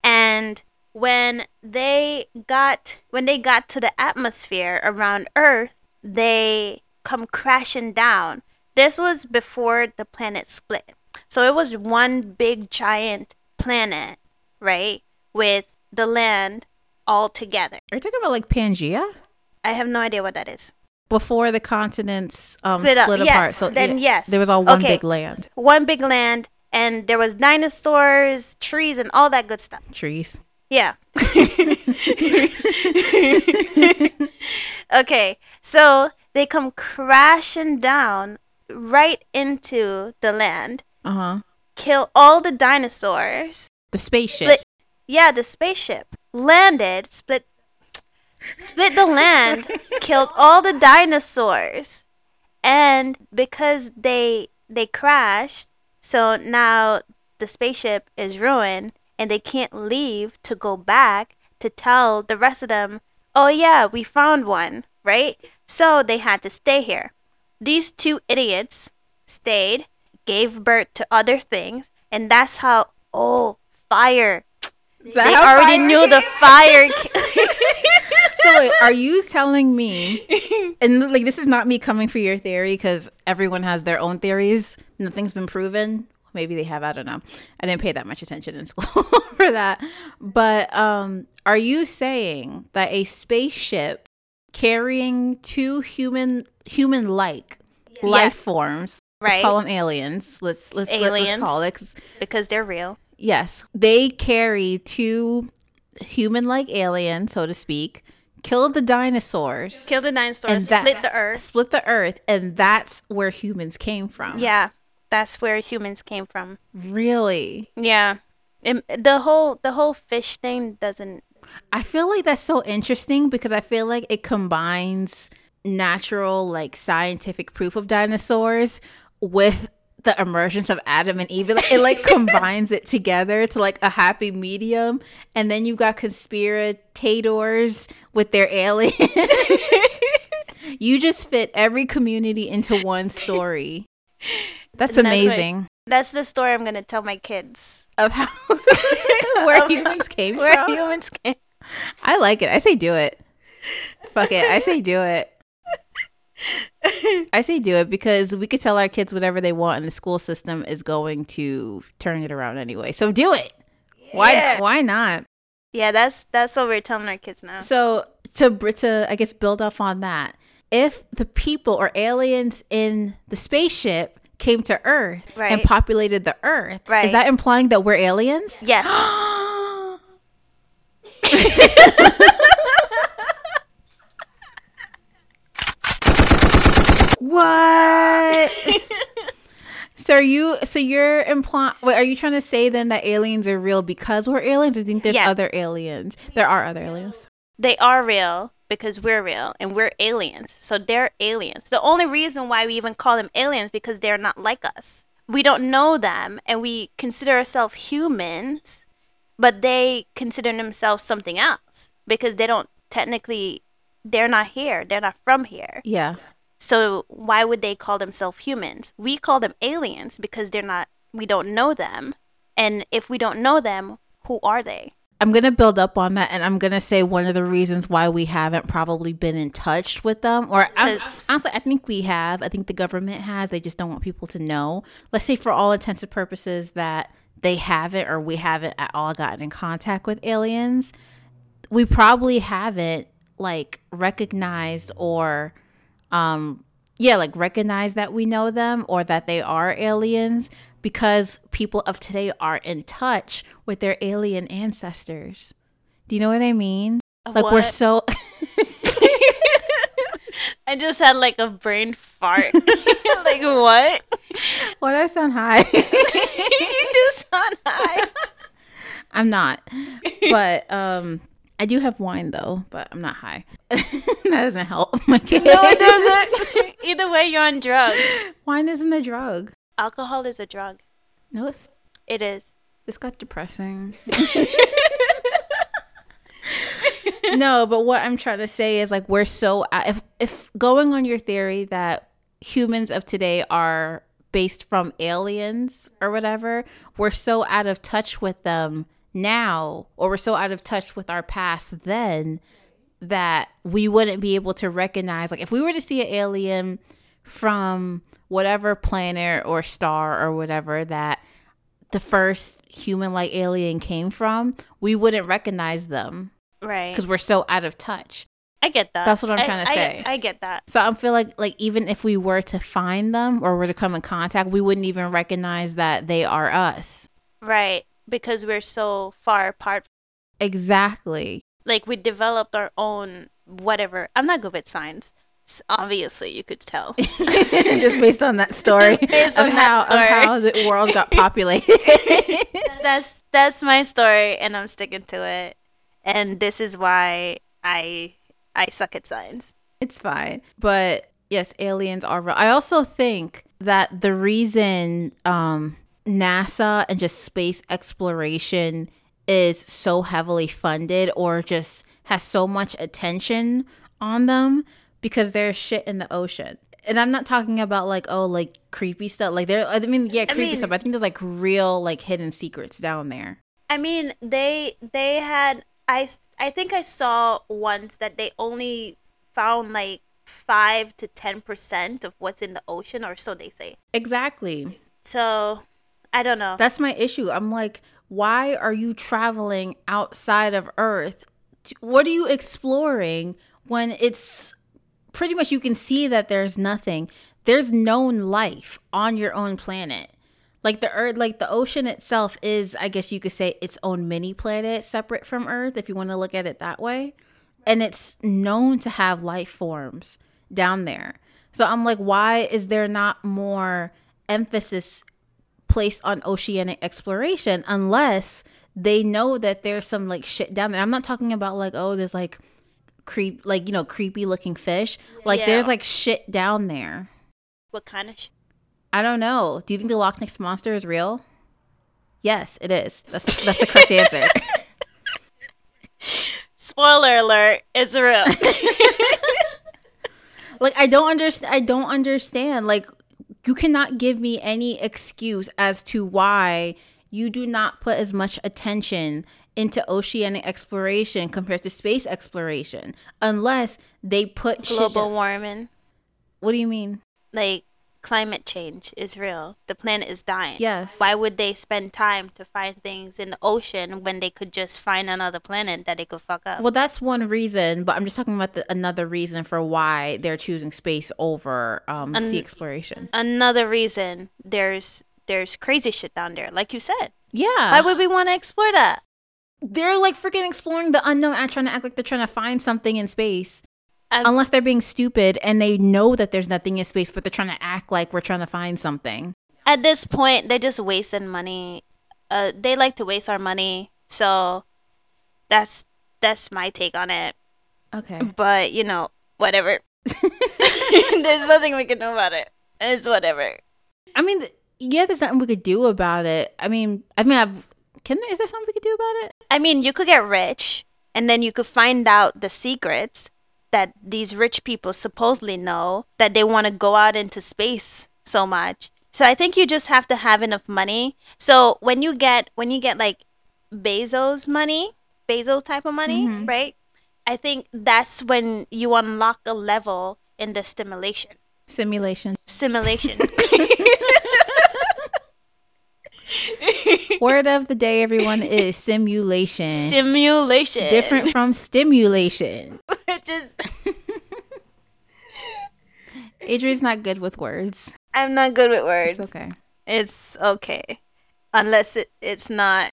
[SPEAKER 1] and when they got when they got to the atmosphere around Earth, they come crashing down. This was before the planet split. So it was one big giant planet, right? With the land all together.
[SPEAKER 2] Are you talking about like Pangea?
[SPEAKER 1] I have no idea what that is.
[SPEAKER 2] Before the continents um,
[SPEAKER 1] Split
[SPEAKER 2] split,
[SPEAKER 1] up,
[SPEAKER 2] apart.
[SPEAKER 1] yes,
[SPEAKER 2] So
[SPEAKER 1] then
[SPEAKER 2] yeah,
[SPEAKER 1] yes.
[SPEAKER 2] There was all one
[SPEAKER 1] Okay.
[SPEAKER 2] big land.
[SPEAKER 1] One big land and there was dinosaurs, trees and all that good stuff.
[SPEAKER 2] Trees.
[SPEAKER 1] Yeah. [laughs] [laughs] okay, so they come crashing down right into the land,
[SPEAKER 2] Uh huh.
[SPEAKER 1] kill all the dinosaurs.
[SPEAKER 2] The spaceship.
[SPEAKER 1] Split. Yeah, the spaceship landed, split, split the land, [laughs] killed all the dinosaurs, and because they they crashed, so now the spaceship is ruined, and they can't leave to go back to tell the rest of them, oh yeah, we found one, right? So they had to stay here. These two idiots stayed, gave birth to other things, and that's how oh fire.
[SPEAKER 2] Is
[SPEAKER 1] They already
[SPEAKER 2] fire
[SPEAKER 1] knew
[SPEAKER 2] came?
[SPEAKER 1] the fire. [laughs] [laughs]
[SPEAKER 2] so wait, are you telling me and like this is not me coming for your theory because everyone has their own theories nothing's been proven maybe they have i don't know i didn't pay that much attention in [laughs] school for that but um are you saying that a spaceship carrying two human human like life forms
[SPEAKER 1] Right.
[SPEAKER 2] let's call them aliens let's let's, let- let's call it
[SPEAKER 1] because they're real.
[SPEAKER 2] yes they carry two human like aliens so to speak kill the dinosaurs
[SPEAKER 1] Kill the dinosaurs,
[SPEAKER 2] And that-
[SPEAKER 1] split the earth.
[SPEAKER 2] split the earth and that's where humans came from
[SPEAKER 1] Yeah, that's where humans came from.
[SPEAKER 2] really
[SPEAKER 1] Yeah, It- the whole the whole fish thing doesn't.
[SPEAKER 2] I feel like that's so interesting because i feel like it combines natural like scientific proof of dinosaurs with the emergence of adam and eve. It, like- it like [laughs] combines it together to like a happy medium. And then you've got conspirators with their aliens. [laughs] You just fit every community into one story. That's amazing
[SPEAKER 1] That's the story I'm gonna tell my kids.
[SPEAKER 2] of how [laughs] [laughs] where humans came
[SPEAKER 1] Where
[SPEAKER 2] from.
[SPEAKER 1] humans came.
[SPEAKER 2] I like it. I say do it. Fuck it. I say do it. [laughs] I say do it because we could tell our kids whatever they want, and the school system is going to turn it around anyway. So do it. Why?
[SPEAKER 1] Yeah.
[SPEAKER 2] Why not?
[SPEAKER 1] Yeah, that's that's what we're telling our kids now.
[SPEAKER 2] So to br- to I guess build off on that, if the people or aliens in the spaceship came to Earth and populated the Earth,
[SPEAKER 1] Right.
[SPEAKER 2] is that implying that we're aliens?
[SPEAKER 1] Yes. [gasps]
[SPEAKER 2] What? [laughs] so are you? So you're implying? Wait, are you trying to say then that aliens are real because we're aliens? Or do you think there's
[SPEAKER 1] Yeah.
[SPEAKER 2] other aliens? There are other aliens.
[SPEAKER 1] they are real because we're real and we're aliens. So they're aliens. The only reason why we even call them aliens because they're not like us. We don't know them and we consider ourselves humans, but they consider themselves something else because they don't technically they're not here. They're not from here.
[SPEAKER 2] Yeah.
[SPEAKER 1] So why would they call themselves humans? We call them aliens because they're not we don't know them. And if we don't know them, who are they?
[SPEAKER 2] I'm gonna build up on that, and I'm gonna say one of the reasons why we haven't probably been in touch with them, or I, honestly, I think we have. I think the government has. They just don't want people to know. Let's say, for all intents and purposes, that they haven't, or we haven't at all gotten in contact with aliens. We probably haven't like recognized or, um, yeah, like recognize that we know them or that they are aliens because people of today are in touch with their alien ancestors. Do you know what I mean? Like we're so [laughs] [laughs]
[SPEAKER 1] I just had like a brain fart. [laughs] like what?
[SPEAKER 2] What do I sound high?
[SPEAKER 1] you do sound high.
[SPEAKER 2] I'm not. But um I do have wine though, but I'm not high. that doesn't help my kid.
[SPEAKER 1] No, it doesn't. Either way, you're on drugs.
[SPEAKER 2] Wine isn't a drug.
[SPEAKER 1] Alcohol is a drug.
[SPEAKER 2] No, it's
[SPEAKER 1] It is.
[SPEAKER 2] this got depressing. [laughs] no, but what I'm trying to say is like we're so if if going on your theory that humans of today are based from aliens or whatever, we're so out of touch with them now or we're so out of touch with our past then that we wouldn't be able to recognize like if we were to see an alien from whatever planet or star or whatever that the first human like alien came from, we wouldn't recognize them.
[SPEAKER 1] Right.
[SPEAKER 2] Because we're so out of touch.
[SPEAKER 1] I get that.
[SPEAKER 2] That's what I'm
[SPEAKER 1] I-
[SPEAKER 2] trying to
[SPEAKER 1] I-
[SPEAKER 2] say.
[SPEAKER 1] I, get that.
[SPEAKER 2] So I feel like like even if we were to find them or were to come in contact, we wouldn't even recognize that they are us.
[SPEAKER 1] Right. Because we're so far apart.
[SPEAKER 2] Exactly.
[SPEAKER 1] Like we developed our own whatever. I'm not good with science. Obviously, you could tell. [laughs]
[SPEAKER 2] Just based on that story [laughs]
[SPEAKER 1] Based
[SPEAKER 2] of how
[SPEAKER 1] that
[SPEAKER 2] of how the world got [laughs] populated.
[SPEAKER 1] that's that's my story, and I'm sticking to it. And this is why I I suck at science.
[SPEAKER 2] It's fine. But yes, aliens are real. I also think that the reason um, NASA and just space exploration is so heavily funded or just has so much attention on them because there's shit in the ocean. And I'm not talking about like oh like creepy stuff. Like there I mean yeah, creepy
[SPEAKER 1] mean-
[SPEAKER 2] stuff. I think there's like real like hidden secrets down there.
[SPEAKER 1] I mean, they they had I I think I saw once that they only found like five to ten percent of what's in the ocean, or so they say.
[SPEAKER 2] Exactly.
[SPEAKER 1] So I don't know.
[SPEAKER 2] That's my issue. I'm like, why are you traveling outside of Earth? What are you exploring when it's pretty much you can see that there's nothing. There's known life on your own planet. Like the earth like the ocean itself is I guess you could say its own mini planet separate from Earth if you want to look at it that way. And it's known to have life forms down there. So I'm like why is there not more emphasis placed on oceanic exploration unless they know that there's some like shit down there. I'm not talking about like oh there's like creep like you know creepy looking fish. Like
[SPEAKER 1] Yeah.
[SPEAKER 2] there's like shit down there.
[SPEAKER 1] what kind of? Sh-
[SPEAKER 2] I don't know. Do you think the Loch Ness monster is real? Yes, it is. That's the, that's the correct answer. [laughs]
[SPEAKER 1] Spoiler alert! It's real. [laughs]
[SPEAKER 2] like I don't understand. I don't understand. Like you cannot give me any excuse as to why you do not put as much attention into oceanic exploration compared to space exploration, unless they put
[SPEAKER 1] Global warming,
[SPEAKER 2] What do you mean?
[SPEAKER 1] like climate change, is real. The planet is dying.
[SPEAKER 2] Yes.
[SPEAKER 1] Why would they spend time to find things in the ocean when they could just find another planet that they could fuck up?
[SPEAKER 2] Well, that's one reason, but I'm just talking about the, another reason for why they're choosing space over um, sea exploration.
[SPEAKER 1] Another reason there's there's crazy shit down there, like you said.
[SPEAKER 2] Yeah.
[SPEAKER 1] Why would we want to explore that?
[SPEAKER 2] They're like freaking exploring the unknown and trying to act like they're trying to find something in space.
[SPEAKER 1] Um,
[SPEAKER 2] Unless they're being stupid and they know that there's nothing in space, but they're trying to act like we're trying to find something.
[SPEAKER 1] At this point, they're just wasting money. Uh, they like to waste our money, so that's that's my take on it.
[SPEAKER 2] Okay.
[SPEAKER 1] But you know, whatever. [laughs] [laughs] there's nothing we can do about it. It's whatever.
[SPEAKER 2] I mean, yeah, there's nothing we could do about it. I mean, I mean, I've, can there, is there something we could do about it?
[SPEAKER 1] I mean, you could get rich, and then you could find out the secrets that these rich people supposedly know that they want to go out into space so much. So I think you just have to have enough money. So when you get when you get like Bezos money, Bezos type of money, mm-hmm. right? I think that's when you unlock a level in the stimulation.
[SPEAKER 2] Simulation.
[SPEAKER 1] Simulation. [laughs] [laughs]
[SPEAKER 2] Word of the day, everyone, is simulation.
[SPEAKER 1] Simulation.
[SPEAKER 2] Different from stimulation. [laughs]
[SPEAKER 1] Which is
[SPEAKER 2] Adrian's not good with words.
[SPEAKER 1] I'm not good with words.
[SPEAKER 2] It's okay.
[SPEAKER 1] It's okay. Unless it, it's not.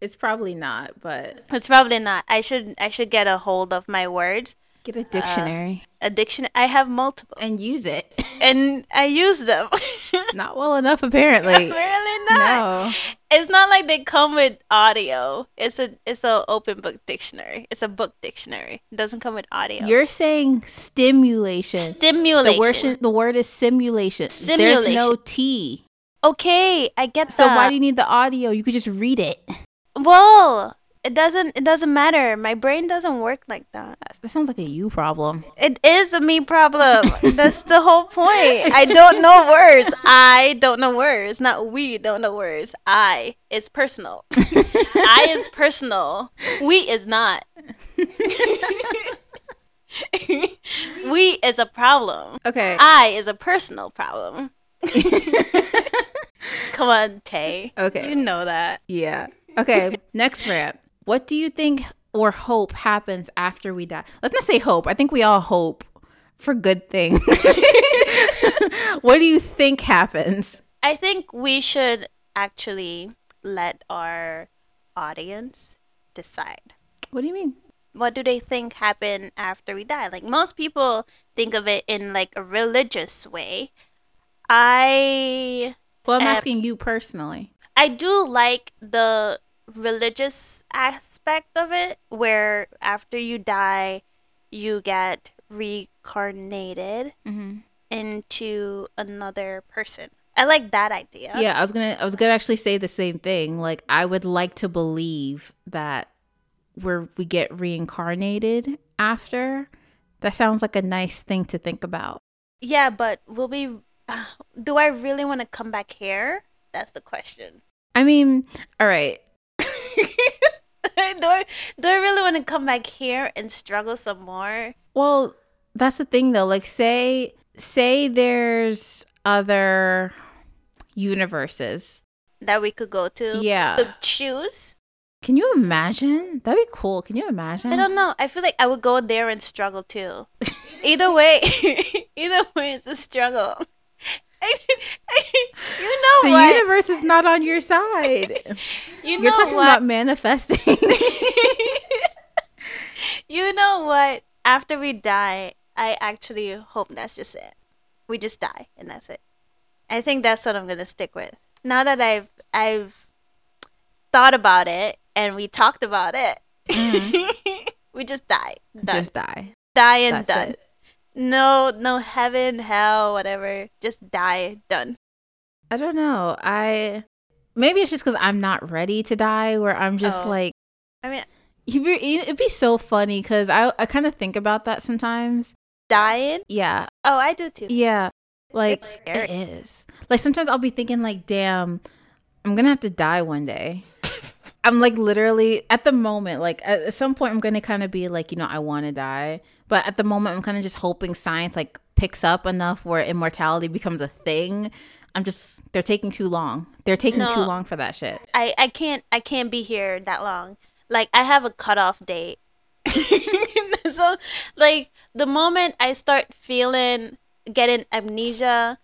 [SPEAKER 2] It's probably not, but
[SPEAKER 1] It's probably not. I should I should get a hold of my words.
[SPEAKER 2] get a dictionary uh,
[SPEAKER 1] Addiction. I have multiple,
[SPEAKER 2] and use it. [laughs]
[SPEAKER 1] and I use them. [laughs]
[SPEAKER 2] not well enough, apparently. [laughs]
[SPEAKER 1] Apparently not.
[SPEAKER 2] No.
[SPEAKER 1] It's not like they come with audio. It's a it's a open book dictionary. It's a book dictionary. It doesn't come with audio.
[SPEAKER 2] You're saying stimulation.
[SPEAKER 1] Stimulation.
[SPEAKER 2] The word, the word is simulation.
[SPEAKER 1] Simulation.
[SPEAKER 2] There's no T.
[SPEAKER 1] okay, I get that.
[SPEAKER 2] So why do you need the audio? You could just read it.
[SPEAKER 1] well, It doesn't. It doesn't matter. My brain doesn't work like that.
[SPEAKER 2] That sounds like a you problem.
[SPEAKER 1] It is a me problem. [laughs] That's the whole point. I don't know words. I don't know words. Not we don't know words. I is personal. [laughs] I is personal. We is not. [laughs] we is a problem.
[SPEAKER 2] Okay.
[SPEAKER 1] I is a personal problem. Come on, Tay.
[SPEAKER 2] Okay.
[SPEAKER 1] You know that.
[SPEAKER 2] Yeah. Okay. Next rant. What do you think or hope happens after we die? Let's not say hope. I think we all hope for good things. [laughs] what do you think happens?
[SPEAKER 1] I think we should actually let our audience decide.
[SPEAKER 2] What do you mean?
[SPEAKER 1] What do they think happen after we die? Like most people think of it in like a religious way. I
[SPEAKER 2] Well, I'm
[SPEAKER 1] Um,
[SPEAKER 2] asking you personally.
[SPEAKER 1] I do like the religious aspect of it where after you die you get reincarnated
[SPEAKER 2] Mm-hmm.
[SPEAKER 1] into another person. I like that idea.
[SPEAKER 2] Yeah, I was gonna. I was gonna actually say the same thing. Like, I would like to believe that where we get reincarnated after. That sounds like a nice thing to think about.
[SPEAKER 1] Yeah, but will we [sighs] do I really want to come back here? That's the question.
[SPEAKER 2] I mean, all right. [laughs]
[SPEAKER 1] do, I, do I really want to come back here and struggle some more?
[SPEAKER 2] Well, that's the thing though. Like, say say there's other universes.
[SPEAKER 1] That we could go to?
[SPEAKER 2] Yeah.
[SPEAKER 1] To choose?
[SPEAKER 2] Can you imagine? That'd be cool. Can you imagine?
[SPEAKER 1] I don't know. I feel like I would go there and struggle too. [laughs] either way, [laughs] either way, it's a struggle. [laughs] you know what
[SPEAKER 2] the
[SPEAKER 1] what?
[SPEAKER 2] universe is not on your side. [laughs]
[SPEAKER 1] you know
[SPEAKER 2] You're talking
[SPEAKER 1] what?
[SPEAKER 2] about manifesting. [laughs]
[SPEAKER 1] you know what? After we die, I actually hope that's just it. We just die and that's it. I think that's what I'm gonna stick with. Now that I've I've thought about it and we talked about it, mm-hmm. we just die. Done.
[SPEAKER 2] Just die.
[SPEAKER 1] die and
[SPEAKER 2] That's
[SPEAKER 1] done.
[SPEAKER 2] it.
[SPEAKER 1] No, no heaven, hell, whatever. Just die, done.
[SPEAKER 2] I don't know. I maybe it's just because I'm not ready to die. Where I'm just
[SPEAKER 1] Oh.
[SPEAKER 2] like,
[SPEAKER 1] I mean,
[SPEAKER 2] you'd be- it'd be so funny because I I kind of think about that sometimes.
[SPEAKER 1] dying.
[SPEAKER 2] Yeah,
[SPEAKER 1] Oh, I do too.
[SPEAKER 2] yeah. Like
[SPEAKER 1] It's scary.
[SPEAKER 2] it is. Like sometimes I'll be thinking like, damn, I'm gonna have to die one day. I'm like literally at the moment, like at some point, I'm gonna kind of be like, you know, I want to die, but at the moment, I'm kind of just hoping science like picks up enough where immortality becomes a thing. I'm just they're taking too long. They're taking too long for that shit.
[SPEAKER 1] I, I can't I can't be here that long. Like I have a cutoff date. [laughs] so like the moment I start feeling getting amnesia,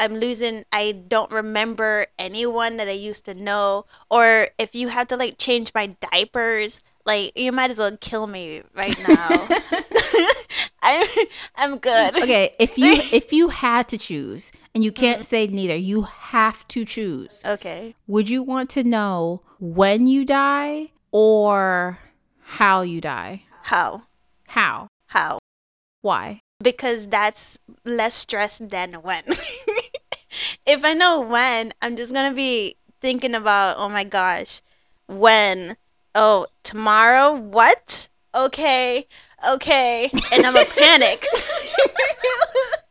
[SPEAKER 1] I'm losing I don't remember anyone that I used to know. Or if you have to like change my diapers, like you might as well kill me right [laughs] now. [laughs] I'm I'm good.
[SPEAKER 2] Okay, if you [laughs] if you had to choose and you can't mm-hmm. say neither, you have to choose.
[SPEAKER 1] Okay.
[SPEAKER 2] Would you want to know when you die or how you die?
[SPEAKER 1] How?
[SPEAKER 2] How?
[SPEAKER 1] How?
[SPEAKER 2] Why?
[SPEAKER 1] because that's less stress than when. If I know when, I'm just gonna be thinking about, oh my gosh, when? Oh, tomorrow? What? Okay, okay, and I'm a panic. [laughs]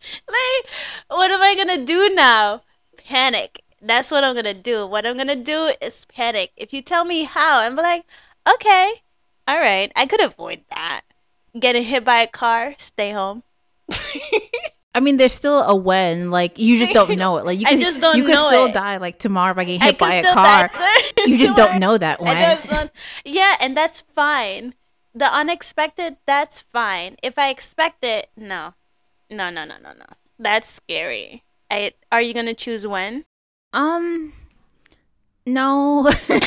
[SPEAKER 1] [laughs] like, what am I gonna do now? Panic. That's what I'm gonna do. What I'm gonna do is panic. If you tell me how, I'm like, okay, all right, I could avoid that. Getting hit by a car, stay home. [laughs]
[SPEAKER 2] I mean, there's still a when. Like you just don't [laughs] know it. Like you
[SPEAKER 1] I
[SPEAKER 2] can,
[SPEAKER 1] just don't
[SPEAKER 2] you can still
[SPEAKER 1] it.
[SPEAKER 2] die like tomorrow if I get hit
[SPEAKER 1] could
[SPEAKER 2] by a car. You just don't know that [laughs] when. [laughs]
[SPEAKER 1] yeah, and that's fine. The unexpected, that's fine. If I expect it, no, no, no, no, no, no. That's scary. I, are you gonna choose when?
[SPEAKER 2] Um, no.
[SPEAKER 1] Because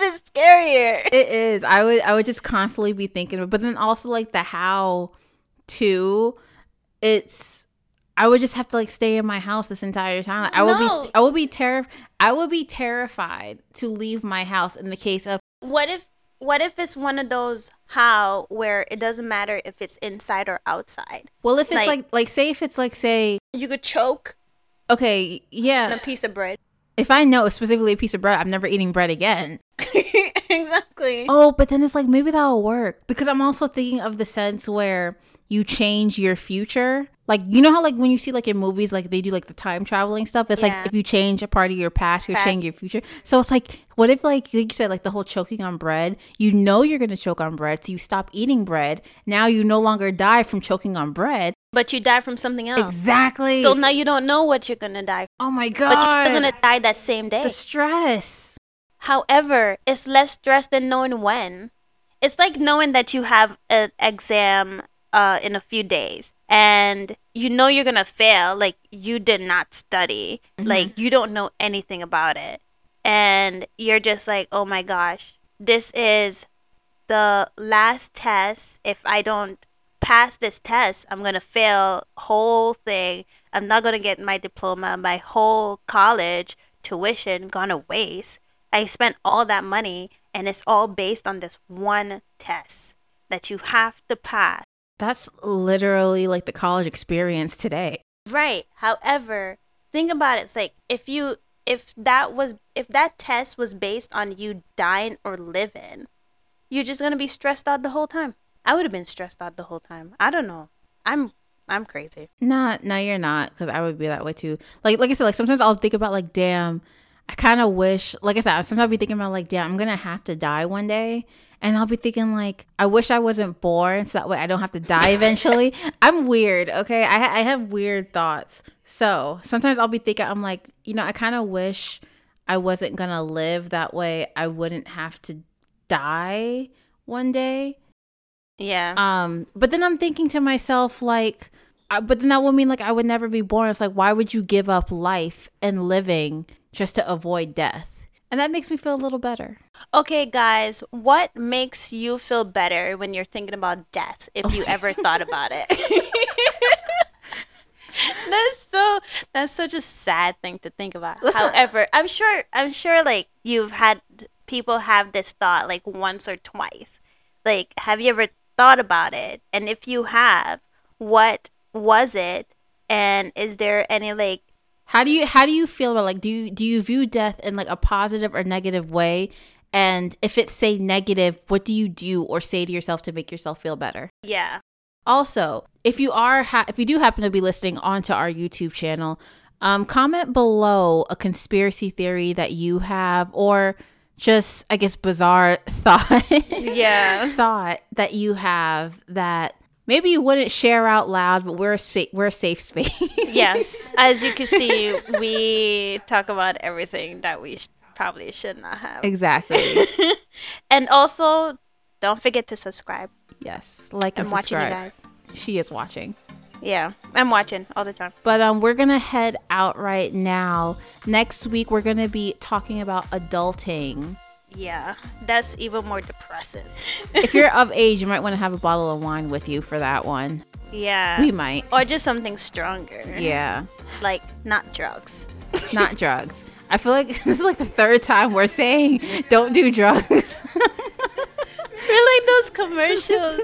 [SPEAKER 1] it's scarier.
[SPEAKER 2] It is. I would I would just constantly be thinking but then also like the how too. It's I would just have to like stay in my house this entire time. Like, I would
[SPEAKER 1] No.
[SPEAKER 2] be I would be terri- I would be terrified to leave my house in the case of
[SPEAKER 1] What if? What if it's one of those how where it doesn't matter if it's inside or outside?
[SPEAKER 2] well if it's
[SPEAKER 1] Like-
[SPEAKER 2] like like say if it's like say
[SPEAKER 1] You could choke
[SPEAKER 2] okay, yeah.
[SPEAKER 1] a piece of bread.
[SPEAKER 2] If I know specifically a piece of bread, I'm never eating bread again. [laughs]
[SPEAKER 1] exactly.
[SPEAKER 2] Oh, but then it's like maybe that'll work because I'm also thinking of the sense where you change your future. Like you know how like when you see like in movies like they do like the time traveling stuff. It's
[SPEAKER 1] Yeah.
[SPEAKER 2] like if you change a part of your past, you're changing your future. So it's like what if like like you said like the whole choking on bread. You know you're gonna choke on bread, so you stop eating bread. Now you no longer die from choking on bread.
[SPEAKER 1] But you die from something else.
[SPEAKER 2] Exactly.
[SPEAKER 1] So now you don't know what you're gonna die.
[SPEAKER 2] oh my god.
[SPEAKER 1] But you're still gonna die that same day.
[SPEAKER 2] the stress.
[SPEAKER 1] However, it's less stress than knowing when. It's like knowing that you have an exam uh, in a few days and you know you're gonna fail. Like you did not study. Like you don't know anything about it. And you're just like, oh my gosh, this is the last test. If I don't pass this test, I'm gonna fail whole thing. I'm not gonna get my diploma. My whole college tuition gone to waste. I spent all that money, and it's all based on this one test that you have to pass.
[SPEAKER 2] That's literally like the college experience today.
[SPEAKER 1] Right. However, think about it. It's like if you if that was if that test was based on you dying or living, you're just gonna be stressed out the whole time. I would have been stressed out the whole time. I don't know. I'm I'm crazy.
[SPEAKER 2] Not, no, you're not, because I would be that way too. Like, like I said, like sometimes I'll think about like, damn, I kind of wish, like I said, sometimes I'll be thinking about like, damn, I'm gonna have to die one day, and I'll be thinking like, I wish I wasn't born, so that way I don't have to die [laughs] eventually. I'm weird, okay? I ha- I have weird thoughts, so sometimes I'll be thinking, I'm like, you know, I kind of wish I wasn't gonna live that way. I wouldn't have to die one day.
[SPEAKER 1] Yeah.
[SPEAKER 2] Um, but then I'm thinking to myself, like, uh, but then that would mean like I would never be born. It's like, why would you give up life and living just to avoid death? And that makes me feel a little better.
[SPEAKER 1] Okay, guys, what makes you feel better when you're thinking about death if you ever [laughs] thought about it? [laughs] that's so that's such a sad thing to think about.
[SPEAKER 2] Let's not-
[SPEAKER 1] However, I'm sure I'm sure like you've had people have this thought like once or twice. Like have you ever thought about it? And if you have, what was it? And is there any like
[SPEAKER 2] How do you how do you feel about like do you do you view death in like a positive or negative way? And if it's say negative, what do you do or say to yourself to make yourself feel better?
[SPEAKER 1] yeah.
[SPEAKER 2] Also, if you are ha- if you do happen to be listening onto our YouTube channel, um, comment below a conspiracy theory that you have, or just I guess bizarre [laughs] thought
[SPEAKER 1] Yeah.
[SPEAKER 2] thought that you have that maybe you wouldn't share out loud, but we're a sa- we're a safe space.
[SPEAKER 1] yes [laughs] as you can see we talk about everything that we sh- probably should not have
[SPEAKER 2] exactly. [laughs]
[SPEAKER 1] and also don't forget to subscribe
[SPEAKER 2] Yes, like and
[SPEAKER 1] i'm watching you guys
[SPEAKER 2] She is watching.
[SPEAKER 1] yeah i'm watching all the time
[SPEAKER 2] But um, we're gonna head out right now. Next week, we're gonna be talking about adulting.
[SPEAKER 1] Yeah that's even more depressing
[SPEAKER 2] if you're [laughs] of age, you might want to have a bottle of wine with you for that one.
[SPEAKER 1] yeah
[SPEAKER 2] We might.
[SPEAKER 1] or just something stronger
[SPEAKER 2] Yeah.
[SPEAKER 1] like not drugs
[SPEAKER 2] Not [laughs] drugs. I feel like [laughs] this is like the third time we're saying don't do drugs.
[SPEAKER 1] We're like those commercials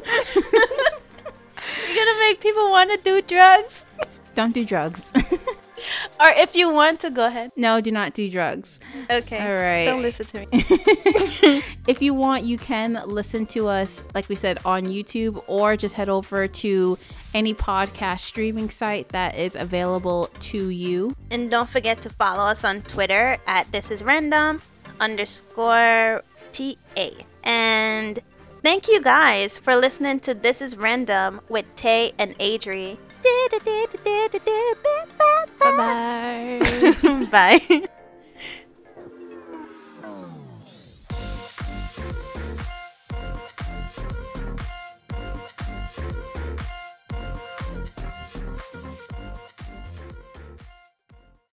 [SPEAKER 1] you're gonna make people want to do drugs
[SPEAKER 2] don't do drugs. [laughs]
[SPEAKER 1] or if you want to go ahead
[SPEAKER 2] no, do not do drugs.
[SPEAKER 1] okay
[SPEAKER 2] All right.
[SPEAKER 1] don't listen to me [laughs]
[SPEAKER 2] If you want, you can listen to us, like we said, on YouTube or just head over to any podcast streaming site that is available to you.
[SPEAKER 1] And don't forget to follow us on Twitter at this is random underscore TA. And thank you guys for listening to This is Random with Tay and Adri. [laughs]
[SPEAKER 2] Bye bye. [laughs]
[SPEAKER 1] Bye.